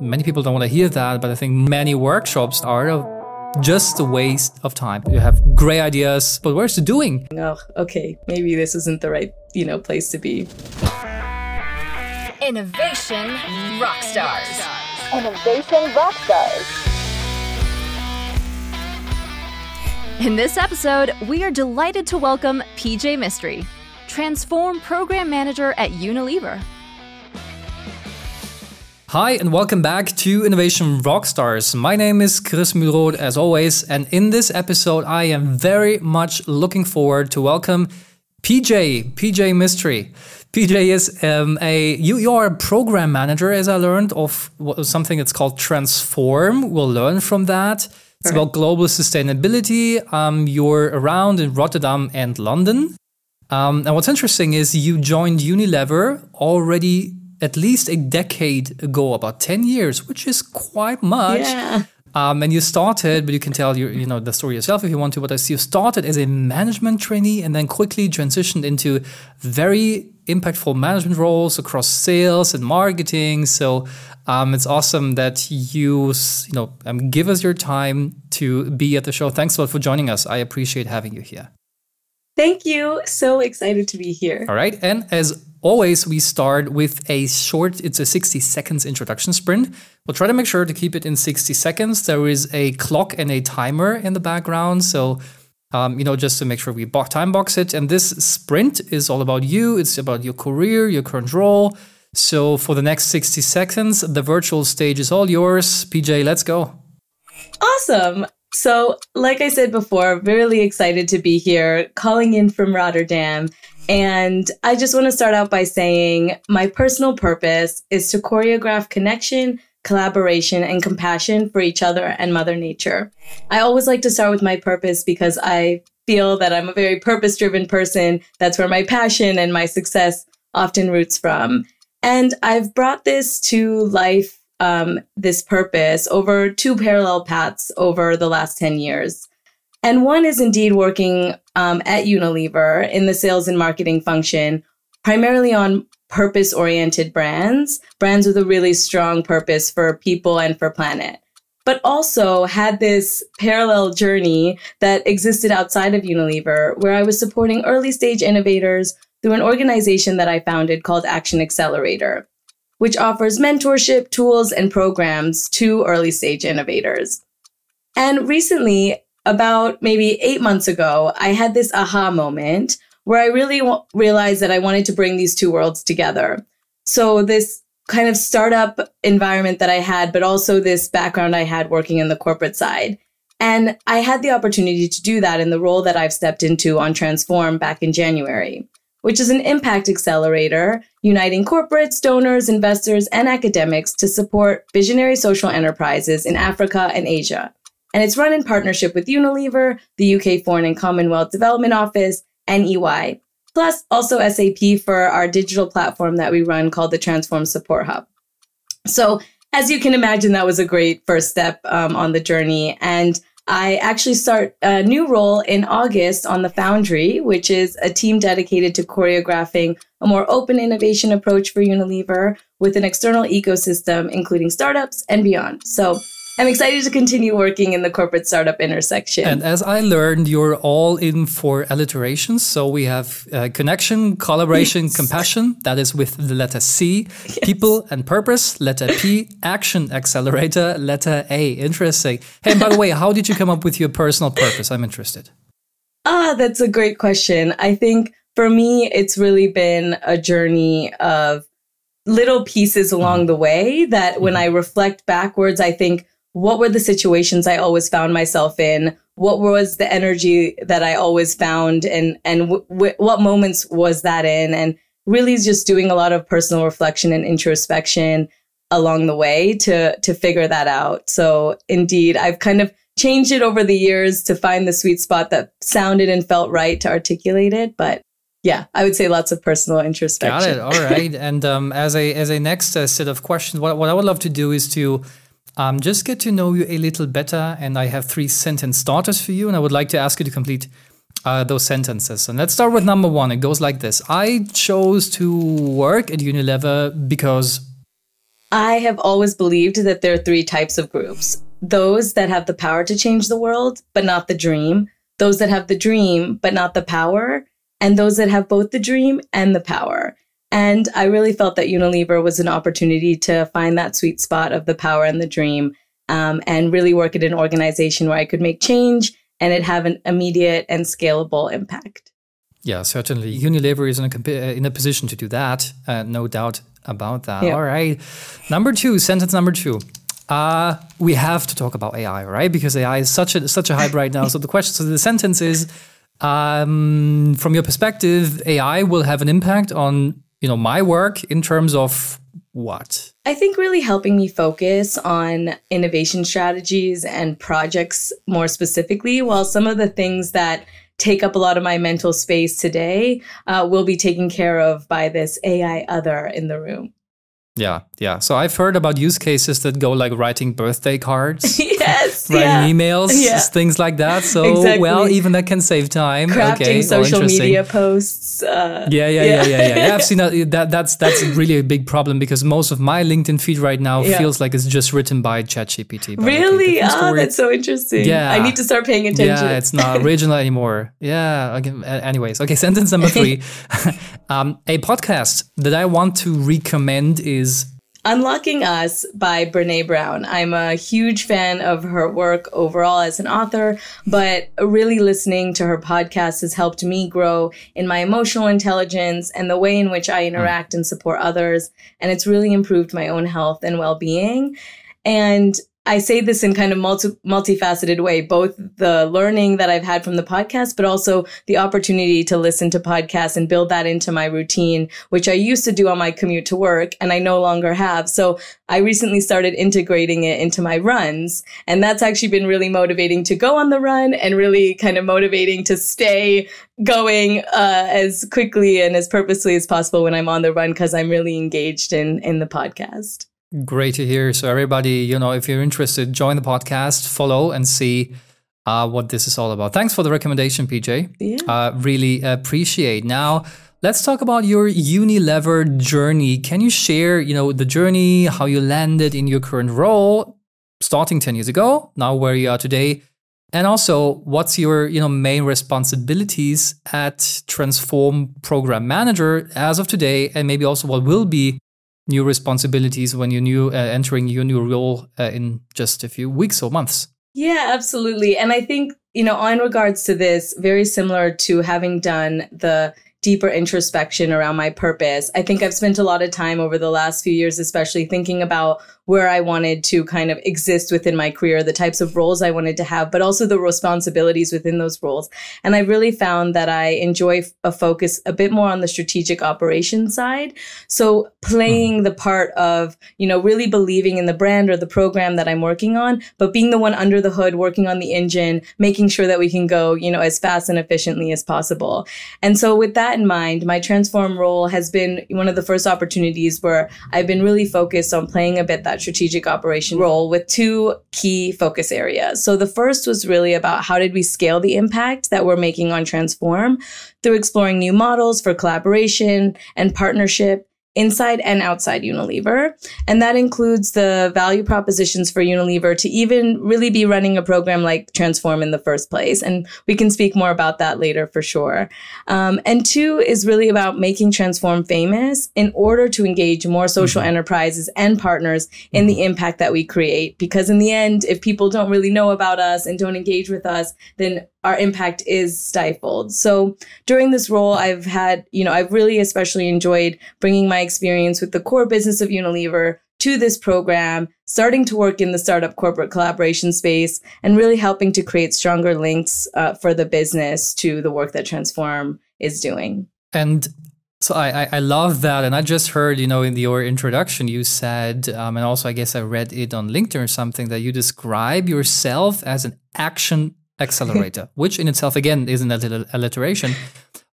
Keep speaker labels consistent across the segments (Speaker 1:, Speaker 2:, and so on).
Speaker 1: many people don't want to hear that, but I think many workshops are just a waste of time. You have great ideas, but where's the doing?
Speaker 2: Oh, okay. Maybe this isn't the right, you know, place to be.
Speaker 3: Innovation rock stars.
Speaker 4: Innovation rock stars.
Speaker 3: In this episode, we are delighted to welcome PJ Mistry, Transform Program Manager at Unilever.
Speaker 1: Hi, and welcome back to Innovation Rockstars. My name is Chris Mühlroth, as always, and in this episode, I am very much looking forward to welcome PJ, PJ Mistry. PJ is um, a you, you are a program manager, as I learned, of something that's called Transform. We'll learn from that. It's about global sustainability. Um, you're around in Rotterdam and London. Um, and what's interesting is you joined Unilever already at least a decade ago, about 10 years, which is quite much.
Speaker 2: Yeah.
Speaker 1: Um, and you started, but you can tell you you know the story yourself if you want to. But I see you started as a management trainee and then quickly transitioned into very impactful management roles across sales and marketing. So um, it's awesome that you you know um, give us your time to be at the show. Thanks a lot for joining us. I appreciate having you here.
Speaker 2: Thank you. So excited to be here.
Speaker 1: All right, and as always, we start with a short, it's a 60 seconds introduction sprint. We'll try to make sure to keep it in 60 seconds. There is a clock and a timer in the background. So, um, you know, just to make sure we bo- time box it. And this sprint is all about you, it's about your career, your current role. So, for the next 60 seconds, the virtual stage is all yours. PJ, let's go.
Speaker 2: Awesome. So, like I said before, really excited to be here, calling in from Rotterdam. And I just want to start out by saying my personal purpose is to choreograph connection, collaboration, and compassion for each other and Mother Nature. I always like to start with my purpose because I feel that I'm a very purpose driven person. That's where my passion and my success often roots from. And I've brought this to life, um, this purpose, over two parallel paths over the last 10 years. And one is indeed working um, at Unilever in the sales and marketing function, primarily on purpose oriented brands, brands with a really strong purpose for people and for planet. But also had this parallel journey that existed outside of Unilever, where I was supporting early stage innovators through an organization that I founded called Action Accelerator, which offers mentorship, tools, and programs to early stage innovators. And recently, about maybe eight months ago, I had this aha moment where I really w- realized that I wanted to bring these two worlds together. So, this kind of startup environment that I had, but also this background I had working in the corporate side. And I had the opportunity to do that in the role that I've stepped into on Transform back in January, which is an impact accelerator uniting corporates, donors, investors, and academics to support visionary social enterprises in Africa and Asia and it's run in partnership with Unilever, the UK Foreign and Commonwealth Development Office, and EY, plus also SAP for our digital platform that we run called the Transform Support Hub. So, as you can imagine, that was a great first step um, on the journey. And I actually start a new role in August on the Foundry, which is a team dedicated to choreographing a more open innovation approach for Unilever with an external ecosystem, including startups and beyond. So, I'm excited to continue working in the corporate startup intersection.
Speaker 1: And as I learned, you're all in for alliterations. So we have uh, connection, collaboration, yes. compassion. That is with the letter C. Yes. People and purpose. Letter P. Action accelerator. Letter A. Interesting. Hey, by the way, how did you come up with your personal purpose? I'm interested.
Speaker 2: Ah, that's a great question. I think for me, it's really been a journey of little pieces along mm-hmm. the way that when mm-hmm. I reflect backwards, I think what were the situations I always found myself in? What was the energy that I always found, and and w- w- what moments was that in? And really, just doing a lot of personal reflection and introspection along the way to to figure that out. So indeed, I've kind of changed it over the years to find the sweet spot that sounded and felt right to articulate it, but yeah, I would say lots of personal introspection.
Speaker 1: Got it. All right. and um, as a as a next uh, set of questions, what what I would love to do is to um, just get to know you a little better. And I have three sentence starters for you, and I would like to ask you to complete uh, those sentences. And let's start with number one. It goes like this I chose to work at Unilever because.
Speaker 2: I have always believed that there are three types of groups those that have the power to change the world, but not the dream, those that have the dream, but not the power, and those that have both the dream and the power. And I really felt that Unilever was an opportunity to find that sweet spot of the power and the dream um, and really work at an organization where I could make change and it have an immediate and scalable impact.
Speaker 1: Yeah, certainly. Unilever is in a, uh, in a position to do that, uh, no doubt about that. Yeah. All right. Number two, sentence number two. Uh, we have to talk about AI, right? Because AI is such a such a hype right now. So the question, so the sentence is, um, from your perspective, AI will have an impact on you know my work in terms of what?
Speaker 2: I think really helping me focus on innovation strategies and projects more specifically, while some of the things that take up a lot of my mental space today uh, will be taken care of by this AI other in the room.
Speaker 1: Yeah, yeah. So I've heard about use cases that go like writing birthday cards,
Speaker 2: yes,
Speaker 1: writing yeah. emails, yeah. things like that. So exactly. well, even that can save time.
Speaker 2: Crafting
Speaker 1: okay,
Speaker 2: social media posts.
Speaker 1: Uh, yeah, yeah, yeah, yeah, yeah, yeah. I've seen that, that. That's that's really a big problem because most of my LinkedIn feed right now feels like it's just written by ChatGPT.
Speaker 2: Really? Okay, oh, that's so interesting. Yeah, I need to start paying attention.
Speaker 1: Yeah, it's not original anymore. Yeah. Okay, anyways, okay. Sentence number three. um, a podcast that I want to recommend is is
Speaker 2: Unlocking Us by Brene Brown. I'm a huge fan of her work overall as an author, but really listening to her podcast has helped me grow in my emotional intelligence and the way in which I interact and support others. And it's really improved my own health and well being. And I say this in kind of multi multifaceted way, both the learning that I've had from the podcast, but also the opportunity to listen to podcasts and build that into my routine, which I used to do on my commute to work and I no longer have. So I recently started integrating it into my runs. And that's actually been really motivating to go on the run and really kind of motivating to stay going uh, as quickly and as purposely as possible when I'm on the run because I'm really engaged in in the podcast.
Speaker 1: Great to hear. So, everybody, you know, if you're interested, join the podcast, follow, and see uh, what this is all about. Thanks for the recommendation, PJ.
Speaker 2: Yeah.
Speaker 1: Uh, really appreciate. Now, let's talk about your Unilever journey. Can you share, you know, the journey, how you landed in your current role, starting 10 years ago, now where you are today, and also what's your, you know, main responsibilities at Transform Program Manager as of today, and maybe also what will be new responsibilities when you're new uh, entering your new role uh, in just a few weeks or months.
Speaker 2: Yeah, absolutely. And I think, you know, in regards to this, very similar to having done the deeper introspection around my purpose. I think I've spent a lot of time over the last few years, especially thinking about where I wanted to kind of exist within my career, the types of roles I wanted to have, but also the responsibilities within those roles. And I really found that I enjoy a focus a bit more on the strategic operations side. So playing mm-hmm. the part of, you know, really believing in the brand or the program that I'm working on, but being the one under the hood, working on the engine, making sure that we can go, you know, as fast and efficiently as possible. And so with that in mind, my transform role has been one of the first opportunities where I've been really focused on playing a bit that strategic operation role with two key focus areas. So the first was really about how did we scale the impact that we're making on Transform through exploring new models for collaboration and partnership inside and outside Unilever. And that includes the value propositions for Unilever to even really be running a program like Transform in the first place. And we can speak more about that later for sure. Um, and two is really about making Transform famous in order to engage more social mm-hmm. enterprises and partners in the mm-hmm. impact that we create. Because in the end, if people don't really know about us and don't engage with us, then our impact is stifled. So during this role, I've had, you know, I've really especially enjoyed bringing my experience with the core business of Unilever to this program, starting to work in the startup corporate collaboration space, and really helping to create stronger links uh, for the business to the work that Transform is doing.
Speaker 1: And so I, I love that, and I just heard you know in your introduction you said, um, and also I guess I read it on LinkedIn or something that you describe yourself as an action accelerator, which in itself again isn't an alliteration.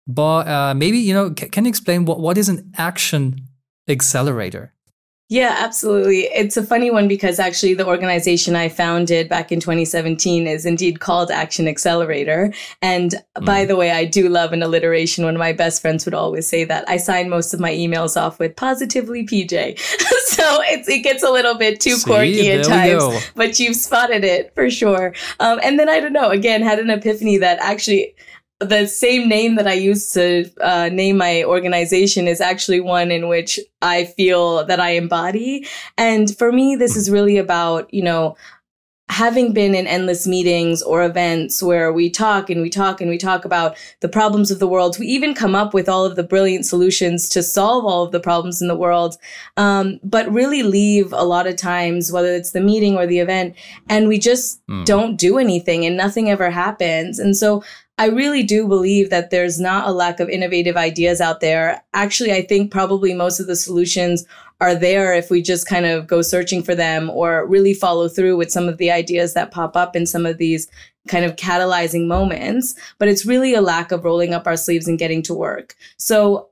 Speaker 1: But uh, maybe you know, c- can you explain what what is an action accelerator?
Speaker 2: Yeah, absolutely. It's a funny one because actually the organization I founded back in 2017 is indeed called Action Accelerator. And mm. by the way, I do love an alliteration. One of my best friends would always say that. I sign most of my emails off with positively PJ. so it's, it gets a little bit too See, quirky at times, but you've spotted it for sure. Um, and then I don't know, again, had an epiphany that actually the same name that I used to uh, name my organization is actually one in which I feel that I embody. And for me, this is really about, you know, having been in endless meetings or events where we talk and we talk and we talk about the problems of the world, we even come up with all of the brilliant solutions to solve all of the problems in the world, um, but really leave a lot of times, whether it's the meeting or the event, and we just mm. don't do anything and nothing ever happens. And so I really do believe that there's not a lack of innovative ideas out there. Actually, I think probably most of the solutions are there if we just kind of go searching for them or really follow through with some of the ideas that pop up in some of these kind of catalyzing moments. But it's really a lack of rolling up our sleeves and getting to work. So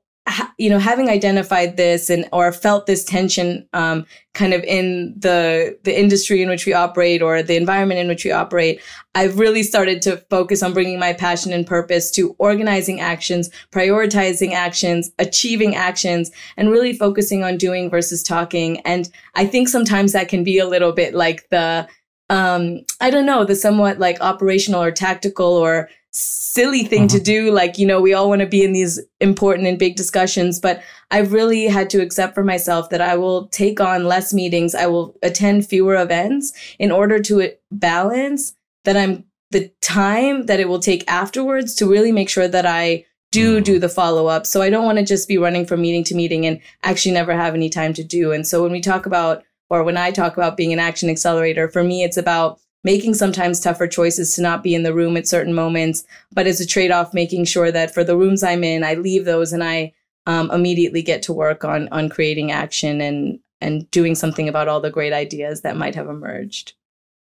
Speaker 2: you know having identified this and or felt this tension um, kind of in the the industry in which we operate or the environment in which we operate i've really started to focus on bringing my passion and purpose to organizing actions prioritizing actions achieving actions and really focusing on doing versus talking. And i think sometimes that can be a little bit like the um, i don't know the somewhat like operational or tactical or silly thing to mm-hmm. do. Like, you know, we all want to be in these important and big discussions, but I've really had to accept for myself that I will take on less meetings. I will attend fewer events in order to balance that I'm the time that it will take afterwards to really make sure that I do mm-hmm. do the follow up. So I don't want to just be running from meeting to meeting and actually never have any time to do. And so when we talk about, or when I talk about being an action accelerator, for me, it's about making sometimes tougher choices to not be in the room at certain moments, but as a trade off, making sure that for the rooms I'm in, I leave those and I um, immediately get to work on on creating action and and doing something about all the great ideas that might have emerged.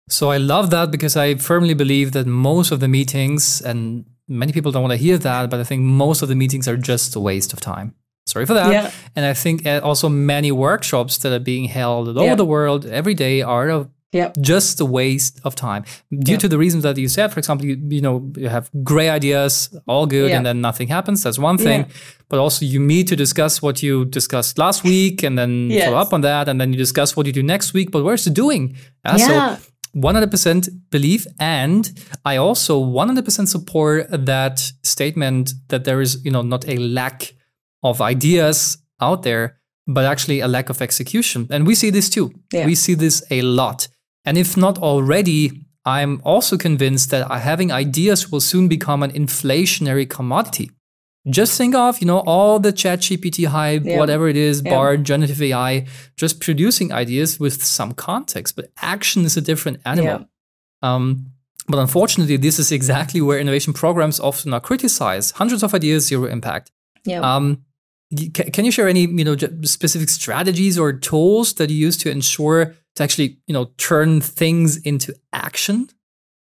Speaker 1: So I love that because I firmly believe that most of the meetings, and many people don't want to hear that, but I think most of the meetings are just a waste of time. Sorry for that. Yeah. And I think uh, also many workshops that are being held all yeah. over the world every day are
Speaker 2: Yep.
Speaker 1: Just a waste of time due yep. to the reasons that you said. For example, you, you know, you have great ideas, all good, yep. and then nothing happens. That's one thing. Yeah. But also, you meet to discuss what you discussed last week and then yes. follow up on that. And then you discuss what you do next week. But where's the doing?
Speaker 2: Uh, yeah.
Speaker 1: So, 100% believe. And I also 100% support that statement that there is, you know, not a lack of ideas out there, but actually a lack of execution. And we see this too. Yeah. We see this a lot. And if not already, I'm also convinced that having ideas will soon become an inflationary commodity. Just think of, you know, all the chat GPT hype, yeah. whatever it is, yeah. bar generative AI, just producing ideas with some context, but action is a different animal. Yeah. Um, but unfortunately, this is exactly where innovation programs often are criticized. Hundreds of ideas, zero impact.
Speaker 2: Yeah. Um,
Speaker 1: can you share any, you know, specific strategies or tools that you use to ensure to actually, you know, turn things into action?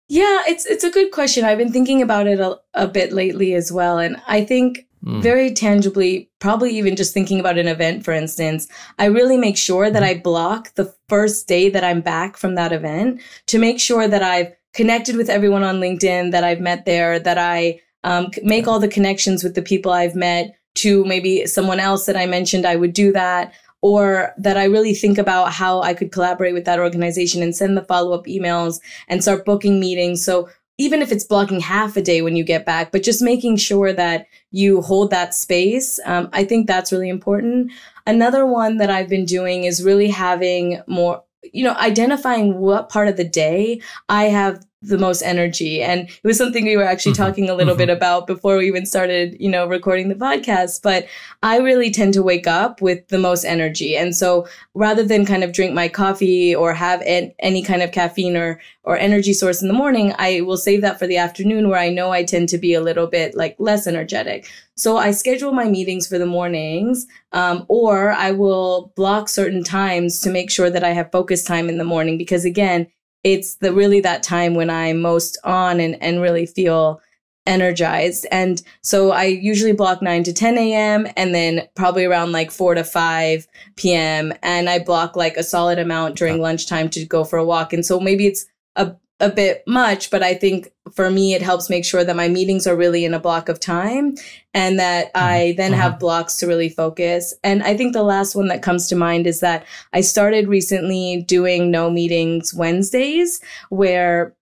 Speaker 2: Yeah, it's it's a good question. I've been thinking about it a, a bit lately as well, and I think mm. very tangibly, probably even just thinking about an event, for instance, I really make sure that mm. I block the first day that I'm back from that event to make sure that I've connected with everyone on LinkedIn that I've met there, that I um, make all the connections with the people I've met to maybe someone else that I mentioned I would do that or that I really think about how I could collaborate with that organization and send the follow up emails and start booking meetings. So even if it's blocking half a day when you get back, but just making sure that you hold that space, um, I think that's really important. Another one that I've been doing is really having more, you know, identifying what part of the day I have the most energy. And it was something we were actually mm-hmm. talking a little mm-hmm. bit about before we even started, you know, recording the podcast. But I really tend to wake up with the most energy. And so rather than kind of drink my coffee or have an, any kind of caffeine or, or energy source in the morning, I will save that for the afternoon where I know I tend to be a little bit like less energetic. So I schedule my meetings for the mornings, um, or I will block certain times to make sure that I have focus time in the morning. Because again, it's the really that time when I'm most on and, and really feel energized. And so I usually block 9 to 10 a.m. and then probably around like 4 to 5 p.m. And I block like a solid amount during lunchtime to go for a walk. And so maybe it's a a bit much, but I think for me, it helps make sure that my meetings are really in a block of time and that mm-hmm. I then have mm-hmm. blocks to really focus. And I think the last one that comes to mind is that I started recently doing no meetings Wednesdays where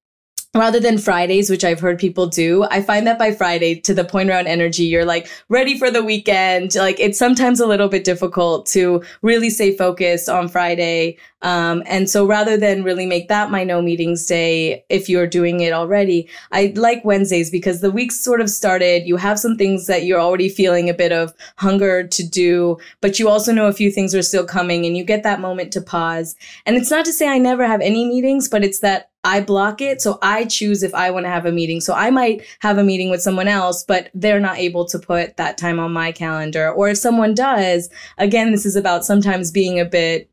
Speaker 2: rather than Fridays, which I've heard people do, I find that by Friday, to the point around energy, you're like ready for the weekend. Like it's sometimes a little bit difficult to really stay focused on Friday. Um, and so rather than really make that my no meetings day, if you're doing it already, I like Wednesdays because the week's sort of started. You have some things that you're already feeling a bit of hunger to do, but you also know a few things are still coming and you get that moment to pause. And it's not to say I never have any meetings, but it's that I block it. So I choose if I want to have a meeting. So I might have a meeting with someone else, but they're not able to put that time on my calendar. Or if someone does, again, this is about sometimes being a bit,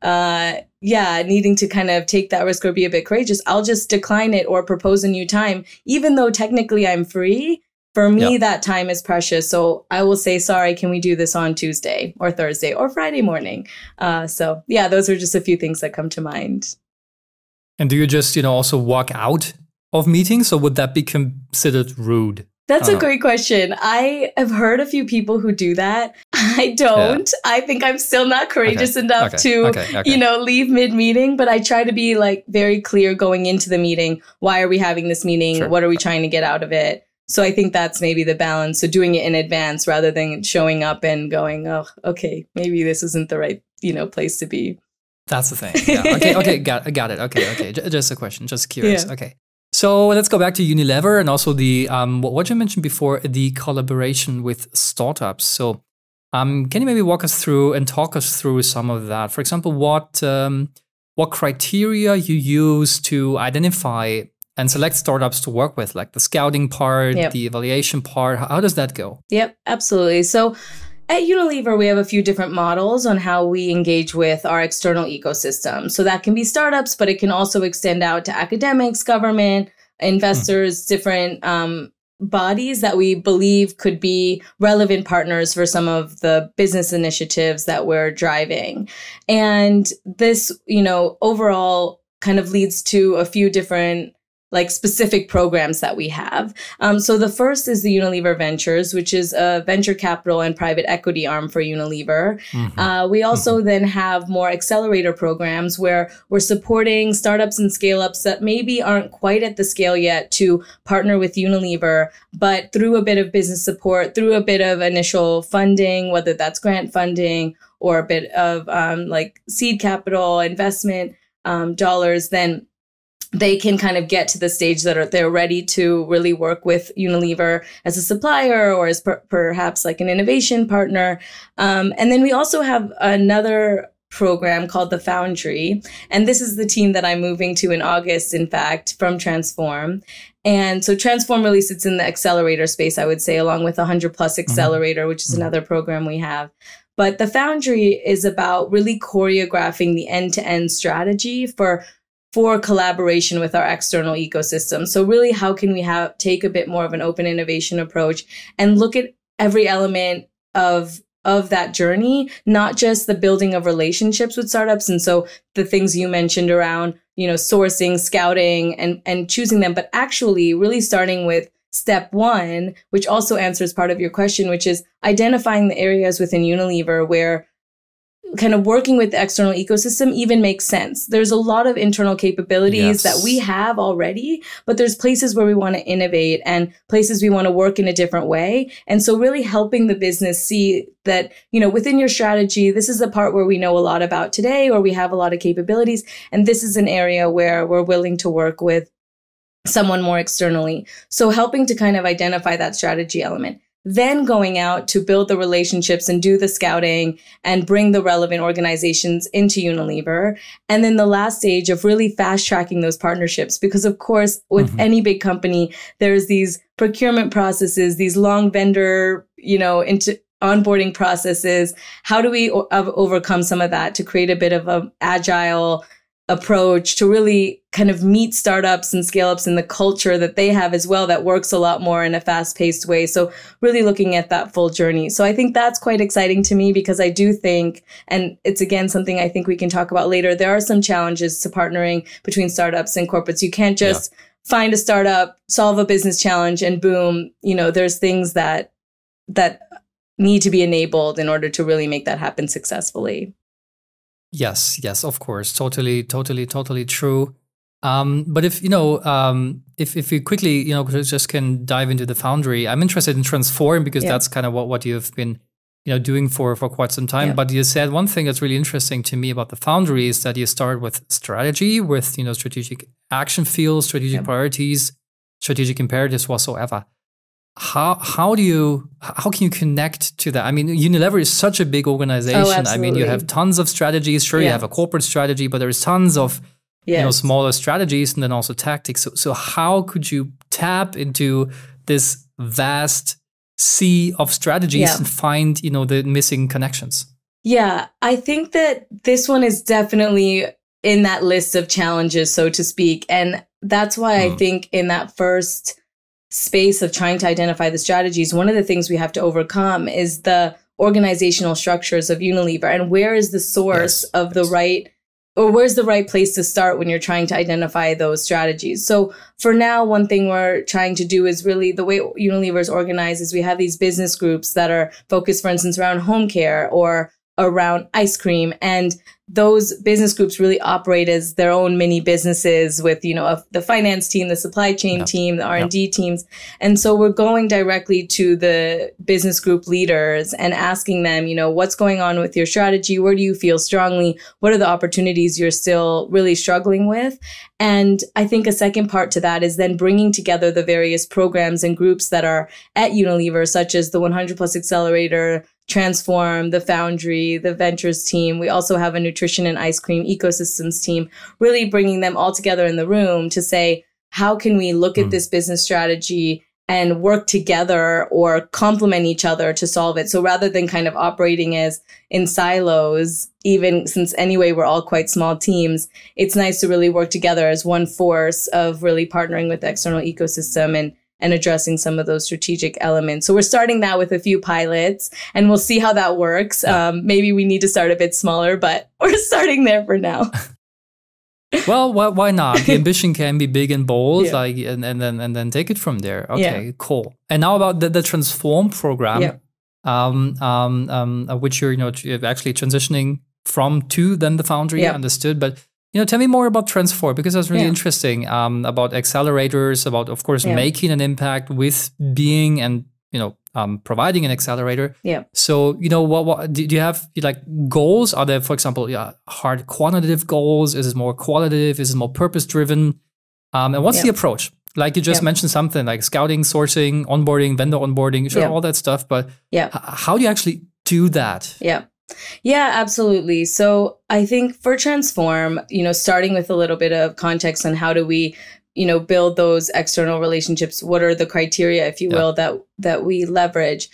Speaker 2: uh, yeah, needing to kind of take that risk or be a bit courageous. I'll just decline it or propose a new time, even though technically I'm free. For me, yep. that time is precious. So I will say, sorry, can we do this on Tuesday or Thursday or Friday morning? Uh, so yeah, those are just a few things that come to mind.
Speaker 1: And do you just, you know, also walk out of meetings or would that be considered rude?
Speaker 2: That's a great question. I have heard a few people who do that. I don't. Yeah. I think I'm still not courageous okay. enough okay. to, okay. you know, leave mid meeting, but I try to be like very clear going into the meeting. Why are we having this meeting? Sure. What are we trying to get out of it? So I think that's maybe the balance. So doing it in advance rather than showing up and going, oh, okay, maybe this isn't the right, you know, place to be.
Speaker 1: That's the thing. Yeah. Okay. Okay. got got it. Okay. Okay. J- just a question. Just curious. Yeah. Okay. So let's go back to Unilever and also the um, what you mentioned before, the collaboration with startups. So, um, can you maybe walk us through and talk us through some of that? For example, what um, what criteria you use to identify and select startups to work with, like the scouting part, yep. the evaluation part. How does that go?
Speaker 2: Yep, absolutely. So at Unilever, we have a few different models on how we engage with our external ecosystem. So that can be startups, but it can also extend out to academics, government, investors, different um, bodies that we believe could be relevant partners for some of the business initiatives that we're driving. And this, you know, overall kind of leads to a few different like specific programs that we have. Um, so the first is the Unilever Ventures, which is a venture capital and private equity arm for Unilever. Mm-hmm. Uh, we also mm-hmm. then have more accelerator programs where we're supporting startups and scale ups that maybe aren't quite at the scale yet to partner with Unilever, but through a bit of business support, through a bit of initial funding, whether that's grant funding or a bit of um, like seed capital investment um, dollars, then they can kind of get to the stage that are they're ready to really work with Unilever as a supplier or as per, perhaps like an innovation partner. Um, and then we also have another program called the Foundry, and this is the team that I'm moving to in August. In fact, from Transform. And so Transform really sits in the accelerator space, I would say, along with 100 Plus mm-hmm. Accelerator, mm-hmm. which is mm-hmm. another program we have. But the Foundry is about really choreographing the end to end strategy for for collaboration with our external ecosystem. So really, how can we have take a bit more of an open innovation approach and look at every element of of that journey, not just the building of relationships with startups. And so the things you mentioned around, you know, sourcing, scouting and, and choosing them, but actually really starting with step one, which also answers part of your question, which is identifying the areas within Unilever where kind of working with the external ecosystem even makes sense. There's a lot of internal capabilities yes. that we have already, but there's places where we want to innovate and places we want to work in a different way. And so really helping the business see that, you know, within your strategy, this is the part where we know a lot about today or we have a lot of capabilities. And this is an area where we're willing to work with someone more externally. So helping to kind of identify that strategy element then going out to build the relationships and do the scouting and bring the relevant organizations into Unilever. And then the last stage of really fast tracking those partnerships. Because of course, with mm-hmm. any big company, there's these procurement processes, these long vendor, you know, into onboarding processes. How do we o- overcome some of that to create a bit of a agile approach to really kind of meet startups and scale ups in the culture that they have as well that works a lot more in a fast paced way. So really looking at that full journey. So I think that's quite exciting to me because I do think, and it's again something I think we can talk about later. There are some challenges to partnering between startups and corporates. You can't just yeah. find a startup, solve a business challenge and boom, you know, there's things that, that need to be enabled in order to really make that happen successfully.
Speaker 1: Yes, yes, of course, totally, totally, totally true. Um, but if you know, um, if if you quickly, you know, just can dive into the Foundry, I'm interested in Transform because yeah. that's kind of what what you've been, you know, doing for for quite some time. Yeah. But you said one thing that's really interesting to me about the Foundry is that you start with strategy, with you know, strategic action fields, strategic yeah. priorities, strategic imperatives whatsoever how how do you how can you connect to that? I mean, Unilever is such a big organization. Oh, I mean, you have tons of strategies. Sure, yeah. you have a corporate strategy, but there's tons of yes. you know smaller strategies and then also tactics. So, so how could you tap into this vast sea of strategies yeah. and find you know the missing connections?
Speaker 2: Yeah, I think that this one is definitely in that list of challenges, so to speak, and that's why mm. I hmm. think in that first space of trying to identify the strategies, one of the things we have to overcome is the organizational structures of Unilever and where is the source yes, of yes. the right or where's the right place to start when you're trying to identify those strategies. So for now, one thing we're trying to do is really the way Unilever is organized is we have these business groups that are focused, for instance, around home care or around ice cream and those business groups really operate as their own mini businesses with you know a, the finance team the supply chain yep. team the r&d yep. teams and so we're going directly to the business group leaders and asking them you know what's going on with your strategy where do you feel strongly what are the opportunities you're still really struggling with and i think a second part to that is then bringing together the various programs and groups that are at unilever such as the 100 plus accelerator Transform, the Foundry, the Ventures team. We also have a nutrition and ice cream ecosystems team, really bringing them all together in the room to say, how can we look mm. at this business strategy and work together or complement each other to solve it? So rather than kind of operating as in silos, even since anyway, we're all quite small teams, it's nice to really work together as one force of really partnering with the external ecosystem and and addressing some of those strategic elements. So we're starting that with a few pilots and we'll see how that works. Um, maybe we need to start a bit smaller, but we're starting there for now.
Speaker 1: well, why, why not? The ambition can be big and bold, yeah. like, and, and then and then take it from there. Okay, yeah. cool. And now about the, the transform program, yeah. um, um, um, which you're you know actually transitioning from to then the foundry. Understood, but you know, tell me more about Transform because that's really yeah. interesting. Um, about accelerators, about of course yeah. making an impact with being and you know um, providing an accelerator.
Speaker 2: Yeah.
Speaker 1: So you know what? What do you have like goals? Are there, for example, yeah, hard quantitative goals? Is it more qualitative? Is it more purpose driven? Um, and what's yeah. the approach? Like you just mentioned something like scouting, sourcing, onboarding, vendor onboarding, sure, all that stuff. But
Speaker 2: yeah,
Speaker 1: h- how do you actually do that?
Speaker 2: Yeah. Yeah, absolutely. So I think for Transform, you know, starting with a little bit of context on how do we, you know, build those external relationships, what are the criteria, if you yeah. will, that that we leverage.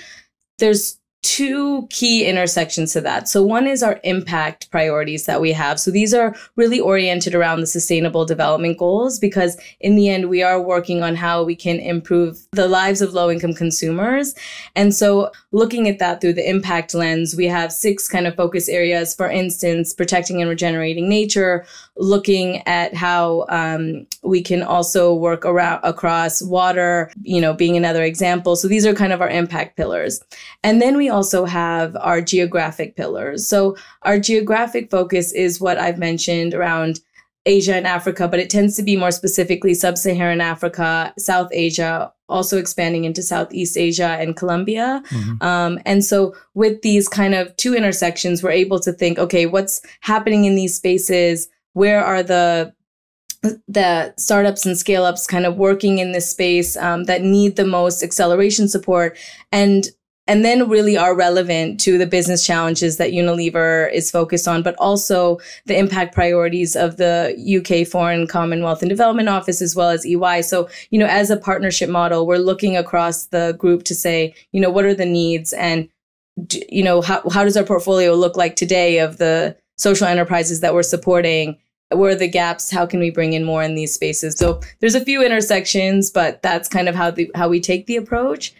Speaker 2: There's two key intersections to that. So one is our impact priorities that we have. So these are really oriented around the sustainable development goals because in the end we are working on how we can improve the lives of low income consumers. And so looking at that through the impact lens, we have six kind of focus areas. For instance, protecting and regenerating nature, looking at how um, we can also work around across water, you know, being another example. So these are kind of our impact pillars. And then we also have our geographic pillars. So our geographic focus is what I've mentioned around Asia and Africa, but it tends to be more specifically sub-Saharan Africa, South Asia, also expanding into Southeast Asia and Colombia. Mm-hmm. Um, and so with these kind of two intersections, we're able to think, okay, what's happening in these spaces? Where are the the startups and scale ups kind of working in this space um, that need the most acceleration support and and then really are relevant to the business challenges that Unilever is focused on, but also the impact priorities of the UK Foreign Commonwealth and Development Office as well as EY. So, you know, as a partnership model, we're looking across the group to say, you know, what are the needs and, you know, how, how does our portfolio look like today of the social enterprises that we're supporting? Where are the gaps how can we bring in more in these spaces? So there's a few intersections but that's kind of how the how we take the approach.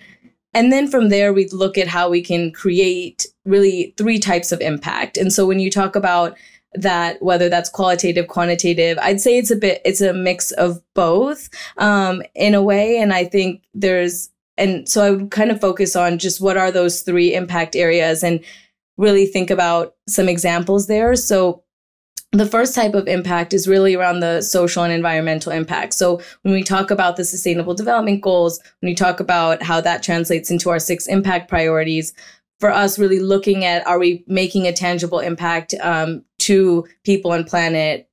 Speaker 2: And then from there we look at how we can create really three types of impact. And so when you talk about that whether that's qualitative quantitative i'd say it's a bit it's a mix of both um, in a way. And i think there's and so i would kind of focus on just what are those three impact areas and really think about some examples there. So the first type of impact is really around the social and environmental impact. So when we talk about the sustainable development goals, when we talk about how that translates into our six impact priorities, for us really looking at are we making a tangible impact um, to people and planet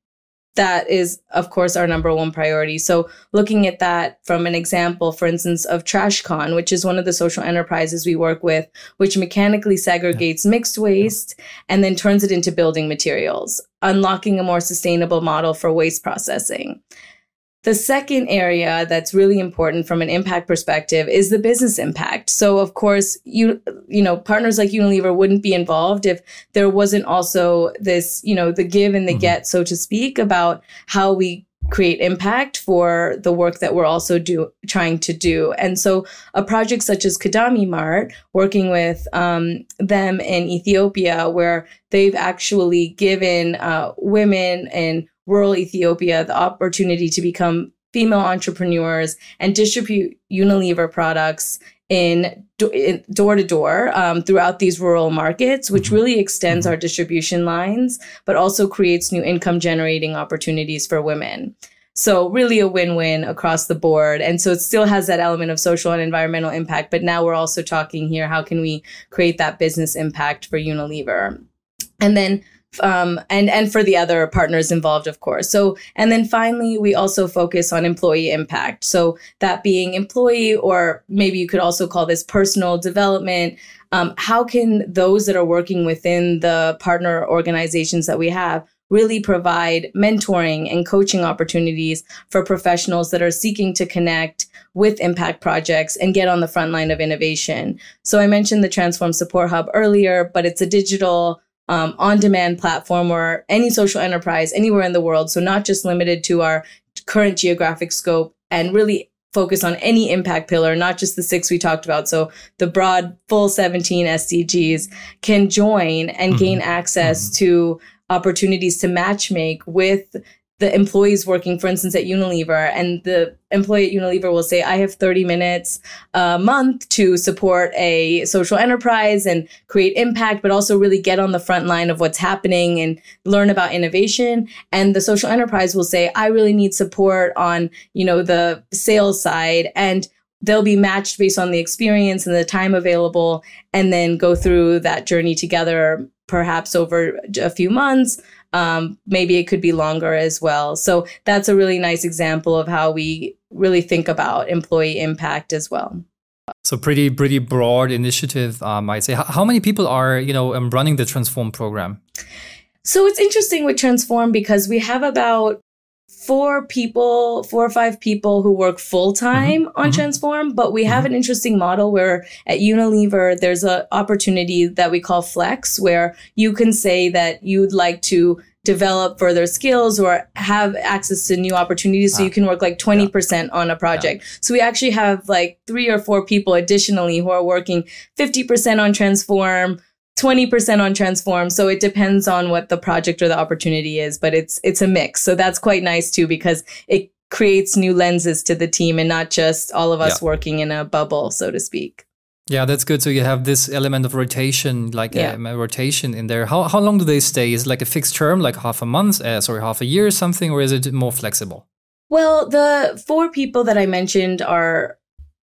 Speaker 2: that is of course our number one priority. So looking at that from an example for instance of trashcon which is one of the social enterprises we work with which mechanically segregates mixed waste and then turns it into building materials unlocking a more sustainable model for waste processing the second area that's really important from an impact perspective is the business impact. So of course, you you know, partners like Unilever wouldn't be involved if there wasn't also this, you know, the give and the mm-hmm. get, so to speak, about how we create impact for the work that we're also do trying to do. And so a project such as Kidame Mart, working with um, them in Ethiopia, where they've actually given uh, women and rural Ethiopia the opportunity to become female entrepreneurs and distribute Unilever products in, door to door um, throughout these rural markets, which mm-hmm. really extends mm-hmm. our distribution lines, but also creates new income generating opportunities for women. So really a win-win across the board. And so it still has that element of social and environmental impact, but now we're also talking here, how can we create that business impact for Unilever? And then um, and and for the other partners involved, of course. So and then finally, we also focus on employee impact. So that being employee, or maybe you could also call this personal development. Um, how can those that are working within the partner organizations that we have really provide mentoring and coaching opportunities for professionals that are seeking to connect with impact projects and get on the front line of innovation. So I mentioned the Transform Support Hub earlier, but it's a digital um, on demand platform or any social enterprise anywhere in the world. So, not just limited to our current geographic scope and really focus on any impact pillar, not just the six we talked about. So, the broad, full 17 SDGs can join and mm-hmm. gain access mm-hmm. to opportunities to matchmake with the employees working, for instance, at Unilever, and the employee at Unilever will say, I have 30 minutes a month to support a social enterprise and create impact, but also really get on the front line of what's happening and learn about innovation. And the social enterprise will say, I really need support on, you know, the sales side. And they'll be matched based on the experience and the time available and then go through that journey together perhaps over a few months um, maybe it could be longer as well. So that's a really nice example of how we really think about employee impact as well.
Speaker 1: So pretty pretty broad initiative, um, I'd say. How many people are you know um, running the Transform program?
Speaker 2: So it's interesting with Transform because we have about four people, four or five people who work full time mm-hmm. on mm-hmm. Transform, but we have mm-hmm. an interesting model where at Unilever, there's an opportunity that we call Flex, where you can say that you'd like to develop further skills or have access to new opportunities so you ah. can work like 20% yeah. on a project. Yeah. So we actually have like three or four people additionally who are working 50% on Transform, 20% on transform so it depends on what the project or the opportunity is but it's it's a mix. So that's quite nice too because it creates new lenses to the team and not just all of us yeah. working in a bubble so to speak.
Speaker 1: Yeah that's good. So you have this element of rotation like yeah. a, a, rotation in there. How, how long do they stay? Is it like a fixed term like half a month uh, sorry half a year or something or is it more flexible?
Speaker 2: Well the four people that i mentioned are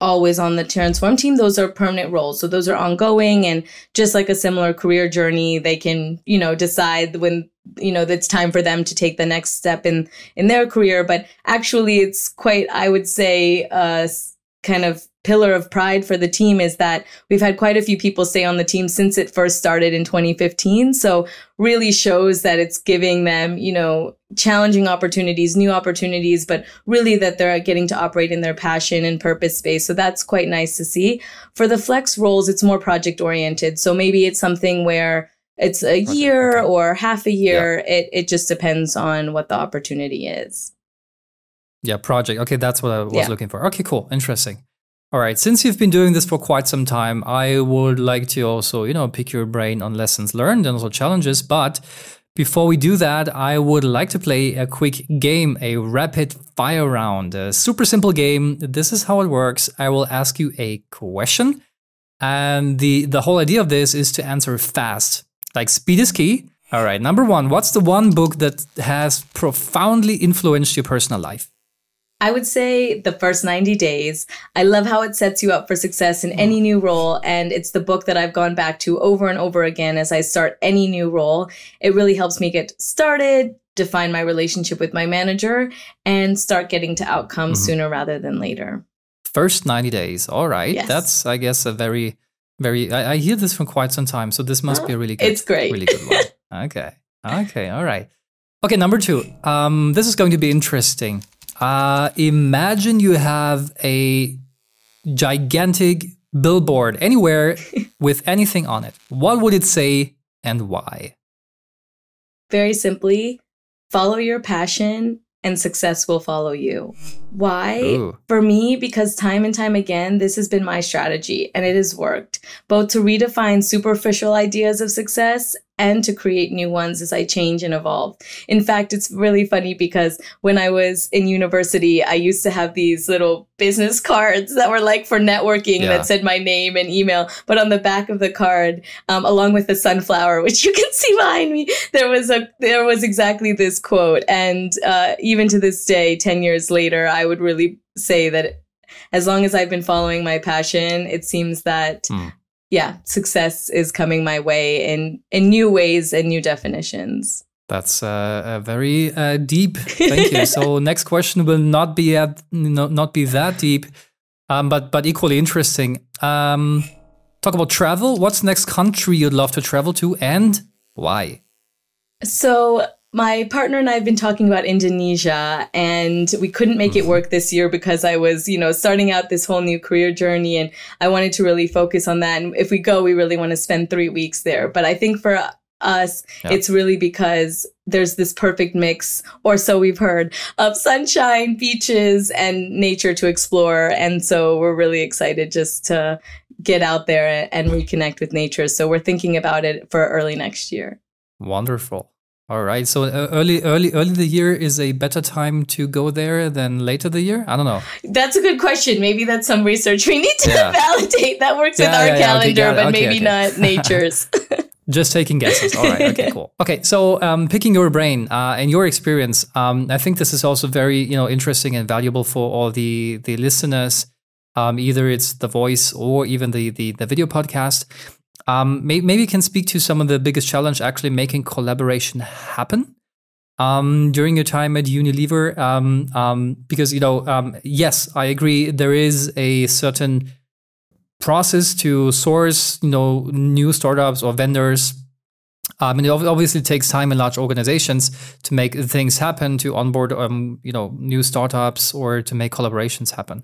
Speaker 2: always on the transform team those are permanent roles. So those are ongoing and just like a similar career journey they can you know decide when you know it's time for them to take the next step in in their career. But actually it's quite i would say uh kind of pillar of pride for the team is that we've had quite a few people stay on the team since it first started in 2015. So really shows that it's giving them, you know, challenging opportunities, new opportunities, but really that they're getting to operate in their passion and purpose space. So that's quite nice to see. For the flex roles, it's more project oriented. So maybe it's something where it's a
Speaker 1: Okay,
Speaker 2: year
Speaker 1: okay.
Speaker 2: or half a year. It it just depends on what the opportunity is.
Speaker 1: Yeah, project. Okay, that's what I was
Speaker 2: Yeah.
Speaker 1: looking for. Okay, cool. Interesting. All right. Since you've been doing this for quite some time, I would like to also, you know, pick your brain on lessons learned and also challenges. But before we do that, I would like to play a quick game, a rapid fire round. A super simple game. This is how it works. I will ask you a question. And the the whole idea of this is to answer fast. Like speed is key. All right. Number one, what's the one book that has profoundly influenced your personal life?
Speaker 2: I would say the first 90 days. I love how it sets you up for success in any new role. And it's the book that I've gone back to over and over again as I start any new role. It really helps me get started, define my relationship with my manager, and start getting to outcomes
Speaker 1: Mhm.
Speaker 2: sooner rather than later.
Speaker 1: First 90 days. All right.
Speaker 2: Yes.
Speaker 1: That's, I guess, a very, very, I, I hear this from quite some time. So this must be a really good,
Speaker 2: It's great.
Speaker 1: really good one. okay. Okay. All right. Okay. Number two. Um, this is going to be interesting. Uh, imagine you have a gigantic billboard anywhere with anything on it. What would it say and why?
Speaker 2: Very simply, follow your passion and success will follow you. Why?
Speaker 1: Ooh.
Speaker 2: For me, because time and time again, this has been my strategy and it has worked both to redefine superficial ideas of success and to create new ones as I change and evolve. In fact, it's really funny because when I was in university, I used to have these little business cards that were like for networking
Speaker 1: Yeah.
Speaker 2: that said my name and email. But on the back of the card, um, along with the sunflower, which you can see behind me, there was a there was exactly this quote. And uh, even to this day, ten years later, I would really say that as long as I've been following my passion, it seems that
Speaker 1: Hmm.
Speaker 2: Yeah, success is coming my way in in new ways and new definitions.
Speaker 1: That's uh, a very uh, deep. Thank you. so next question will not be at no, not be that deep, um, but but equally interesting. Um, talk about travel. What's the next country you'd love to travel to, and why?
Speaker 2: So my partner and I have been talking about Indonesia and we couldn't make it mm-hmm. work this year because I was, you know, starting out this whole new career journey and I wanted to really focus on that. And if we go, we really want to spend three weeks there. But I think for us,
Speaker 1: Yeah.
Speaker 2: it's really because there's this perfect mix, or so we've heard, of sunshine, beaches, and nature to explore. And so we're really excited just to get out there and reconnect with nature. So we're thinking about it for early next year.
Speaker 1: Wonderful. All right. So uh, early, early, early the year is a better time to go there than later the year. I don't know.
Speaker 2: That's a good question. Maybe that's some research we need to
Speaker 1: Yeah.
Speaker 2: validate. That works with our
Speaker 1: yeah, yeah. Okay,
Speaker 2: calendar, but
Speaker 1: Okay,
Speaker 2: maybe
Speaker 1: okay.
Speaker 2: not nature's.
Speaker 1: Just taking guesses. All right. Okay. Cool. Okay. So, um, picking your brain uh, and your experience, um, I think this is also very you know interesting and valuable for all the the listeners. Um, either it's the voice or even the the, the video podcast. Um, may, maybe you can speak to some of the biggest challenge actually making collaboration happen. Um, during your time at Unilever, um, um, because you know, um, yes, I agree. There is a certain process to source, you know, new startups or vendors. Um, and it obviously takes time in large organizations to make things happen, to onboard, you know, new startups or to make collaborations happen.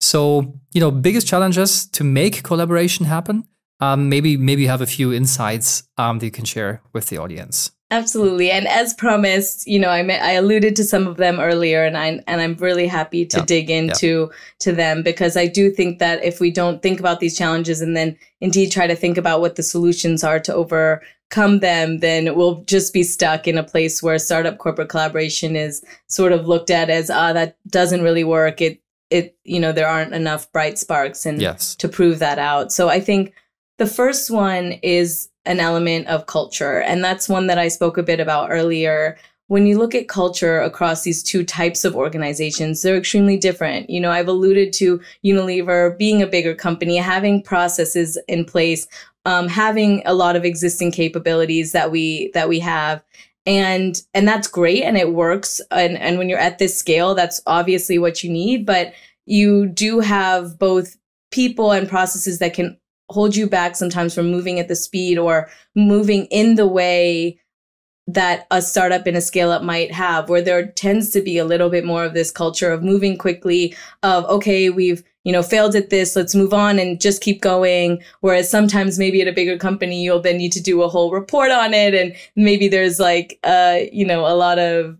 Speaker 1: So, you know, biggest challenges to make collaboration happen. Um, maybe, maybe you have a few insights um, that you can share with the audience.
Speaker 2: Absolutely. And as promised, you know, I ma- I alluded to some of them earlier and I and I'm really happy to
Speaker 1: Yeah,
Speaker 2: dig into to them because I do think that if we don't think about these challenges and then indeed try to think about what the solutions are to overcome them, then we'll just be stuck in a place where startup corporate collaboration is sort of looked at as ah that doesn't really work. It it you know, there aren't enough bright sparks and
Speaker 1: Yes.
Speaker 2: to prove that out. So I think the first one is an element of culture. And that's one that I spoke a bit about earlier. When you look at culture across these two types of organizations, they're extremely different. You know, I've alluded to Unilever being a bigger company, having processes in place, um, having a lot of existing capabilities that we that we have. And and that's great and it works. And and when you're at this scale, that's obviously what you need. But you do have both people and processes that can hold you back sometimes from moving at the speed or moving in the way that a startup and a scale up might have, where there tends to be a little bit more of this culture of moving quickly, of, okay, we've, you know, failed at this, let's move on and just keep going. Whereas sometimes maybe at a bigger company, you'll then need to do a whole report on it. And maybe there's like, uh, you know, a lot of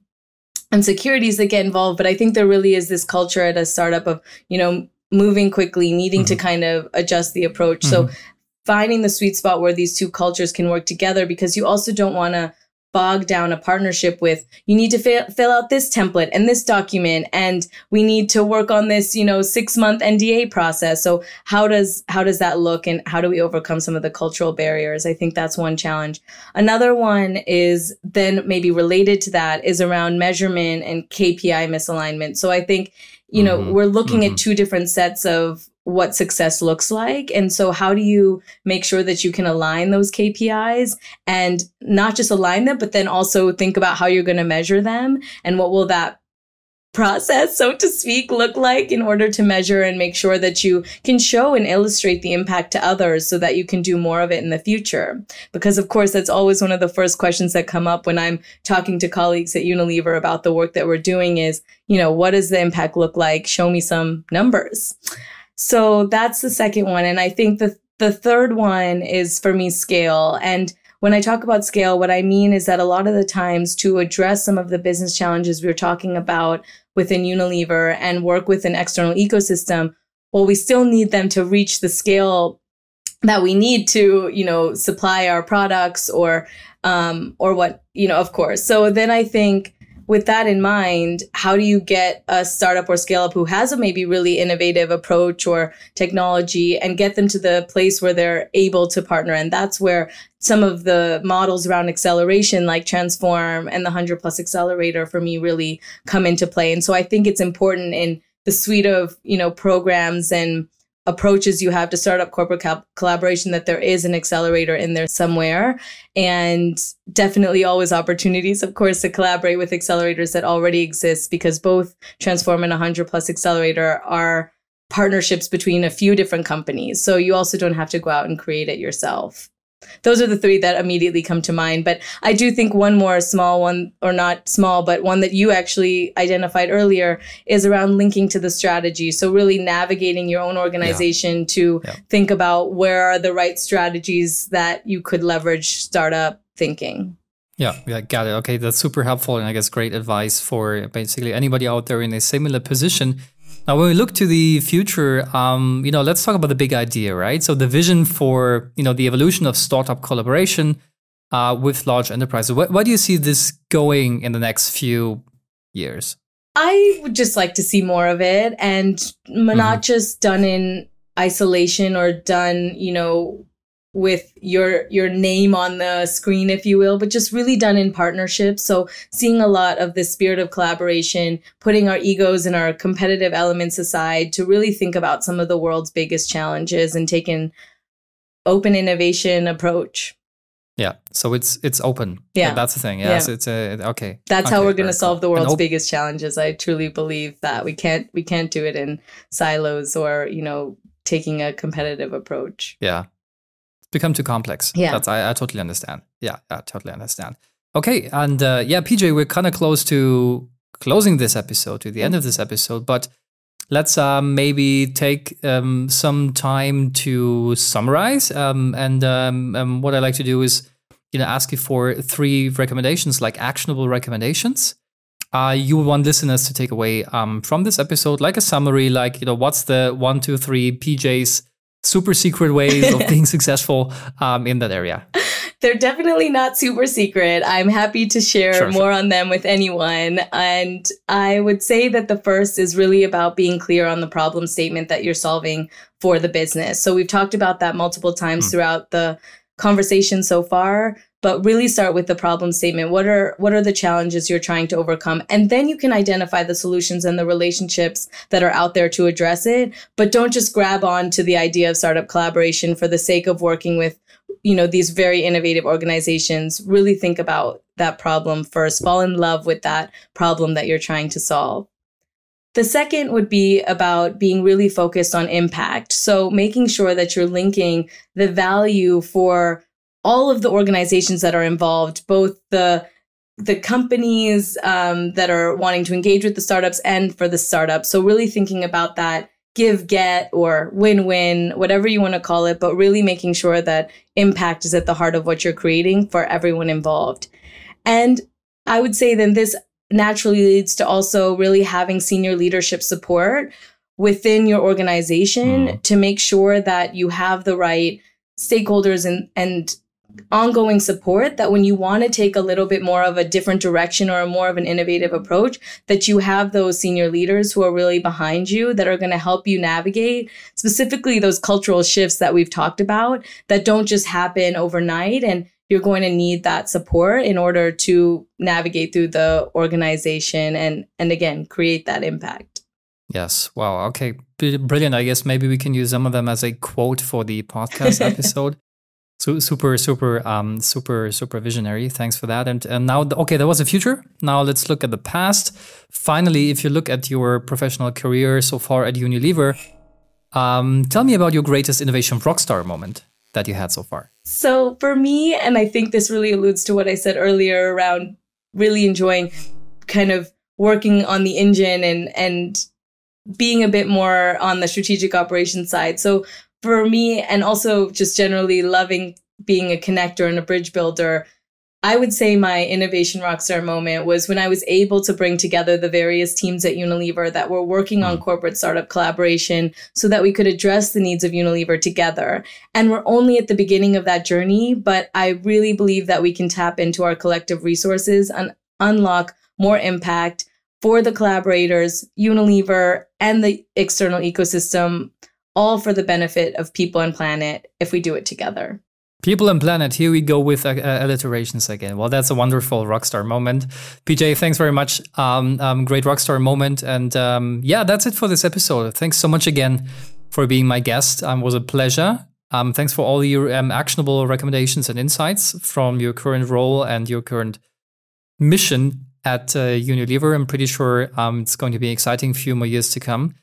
Speaker 2: insecurities that get involved. But I think there really is this culture at a startup of, you know, moving quickly, needing mm-hmm. to kind of adjust the approach. Mm-hmm. So finding the sweet spot where these two cultures can work together because you also don't want to bog down a partnership with you need to fill, fill out this template and this document and we need to work on this you know 6 month NDA process so how does how does that look and how do we overcome some of the cultural barriers i think that's one challenge another one is then maybe related to that is around measurement and KPI misalignment so i think you know mm-hmm. we're looking mm-hmm. at two different sets of what success looks like. And so, how do you make sure that you can align those KPIs and not just align them, but then also think about how you're going to measure them and what will that process, so to speak, look like in order to measure and make sure that you can show and illustrate the impact to others so that you can do more of it in the future. Because, of course, that's always one of the first questions that come up when I'm talking to colleagues at Unilever about the work that we're doing is, you know, what does the impact look like? Show me some numbers. So that's the second one. And I think the, the third one is for me scale. And when I talk about scale, what I mean is that a lot of the times to address some of the business challenges we are talking about within Unilever and work with an external ecosystem, well, we still need them to reach the scale that we need to, you know, supply our products or, um, or what, you know, of course. So then I think with that in mind, how do you get a startup or scale up who has a maybe really innovative approach or technology and get them to the place where they're able to partner? And that's where some of the models around acceleration like transform and the 100 plus accelerator for me really come into play. And so I think it's important in the suite of, you know, programs and approaches you have to start up corporate collaboration that there is an accelerator in there somewhere. And definitely always opportunities of course to collaborate with accelerators that already exist because both transform and 100 plus accelerator are partnerships between a few different companies. So you also don't have to go out and create it yourself those are the three that immediately come to mind. But I do think one more small one, or not small, but one that you actually identified earlier is around linking to the strategy. So really navigating your own organization yeah. to yeah. think about where are the right strategies that you could leverage startup thinking.
Speaker 1: Yeah, yeah, got it. Okay, that's super helpful and I guess great advice for basically anybody out there in a similar position now, when we look to the future, um, you know, let's talk about the big idea, right? So the vision for you know the evolution of startup collaboration uh, with large enterprises. Where, where do you see this going in the next few years?
Speaker 2: I would just like to see more of it, and not mm-hmm. just done in isolation or done, you know, with your your name on the screen if you will but just really done in partnership. So seeing a lot of the spirit of collaboration putting our egos and our competitive elements aside to really think about some of the world's biggest challenges and take an open innovation approach.
Speaker 1: Yeah. So it's it's open. Yeah. That's the thing. Yes yeah. it's a okay.
Speaker 2: That's
Speaker 1: okay,
Speaker 2: how we're going to solve the world's biggest challenges. I truly believe that we can't we can't do it in silos or you know taking a competitive approach.
Speaker 1: Yeah become too complex. Yeah, that's I, I totally understand. Yeah, I totally understand. Okay, and uh, yeah, PJ, we're kind of close to closing this episode, to the end of this episode, but let's uh, maybe take um, some time to summarize. Um, and um, um, what I like to do is, you know, ask you for three recommendations, like actionable recommendations. Uh, you want listeners to take away um, from this episode, like a summary, like you know, what's the one, two, three PJs super secret ways of being successful um, in that area?
Speaker 2: They're definitely not super secret. I'm happy to share sure, more sure. on them with anyone. And I would say that the first is really about being clear on the problem statement that you're solving for the business. So we've talked about that multiple times mm. throughout the conversation so far but really start with the problem statement. What are what are the challenges you're trying to overcome? And then you can identify the solutions and the relationships that are out there to address it but don't just grab on to the idea of startup collaboration for the sake of working with you know these very innovative organizations. Really think about that problem first. Fall in love with that problem that you're trying to solve the second would be about being really focused on impact. So making sure that you're linking the value for all of the organizations that are involved, both the the companies um, that are wanting to engage with the startups and for the startups. So really thinking about that give get or win win, whatever you want to call it, but really making sure that impact is at the heart of what you're creating for everyone involved. And I would say then this naturally leads to also really having senior leadership support within your organization mm. to make sure that you have the right stakeholders and, and ongoing support that when you want to take a little bit more of a different direction or a more of an innovative approach that you have those senior leaders who are really behind you that are going to help you navigate specifically those cultural shifts that we've talked about that don't just happen overnight and you're going to need that support in order to navigate through the organization and and again create that impact.
Speaker 1: Yes. Wow. Okay. Brilliant. I guess maybe we can use some of them as a quote for the podcast episode. So super super um super super visionary. Thanks for that. And and now okay that was the future. Now let's look at the past. Finally if you look at your professional career so far at unilever um, tell me about your greatest innovation rockstar moment that you had so far?
Speaker 2: So, for me, and I think this really alludes to what I said earlier around really enjoying kind of working on the engine and and being a bit more on the strategic operations side. So, for me, and also just generally loving being a connector and a bridge builder, I would say my innovation rockstar moment was when I was able to bring together the various teams at Unilever that were working on hmm. corporate startup collaboration so that we could address the needs of Unilever together. And we're only at the beginning of that journey, but I really believe that we can tap into our collective resources and unlock more impact for the collaborators, Unilever, and the external ecosystem, all for the benefit of people and planet if we do it together.
Speaker 1: People and Planet, here we go with uh, uh, alliterations again. Well, that's a wonderful rockstar moment. PJ, thanks very much. Um, um, great rockstar moment. And um, yeah, that's it for this episode. Thanks so much again for being my guest. Um, it was a pleasure. Um, thanks for all your um, actionable recommendations and insights from your current role and your current mission at uh, Unilever. I'm pretty sure it's going to be an exciting few more years to come.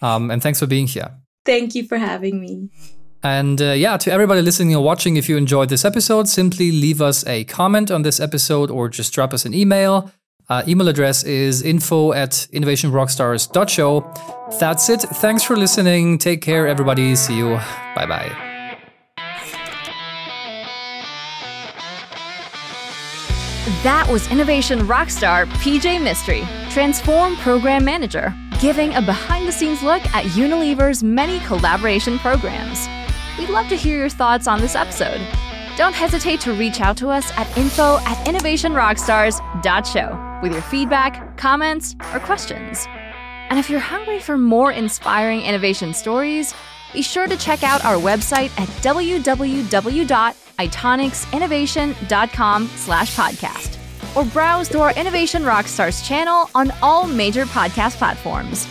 Speaker 1: and thanks for being here.
Speaker 2: Thank you for having me.
Speaker 1: And uh, yeah, to everybody listening or watching, if you enjoyed this episode, simply leave us a comment on this episode or just drop us an email. Uh, email address is info at innovationrockstars.show. That's it. Thanks for listening. Take care, everybody. See you. Bye bye.
Speaker 3: That was Innovation Rockstar PJ Mistry, Transform Program Manager, giving a behind the scenes look at Unilever's many collaboration programs. We'd love to hear your thoughts on this episode. Don't hesitate to reach out to us at info at innovationrockstars.show with your feedback, comments, or questions. And if you're hungry for more inspiring innovation stories, be sure to check out our website at www.itonicsinnovation.com slash podcast or browse through our Innovation Rockstars channel on all major podcast platforms.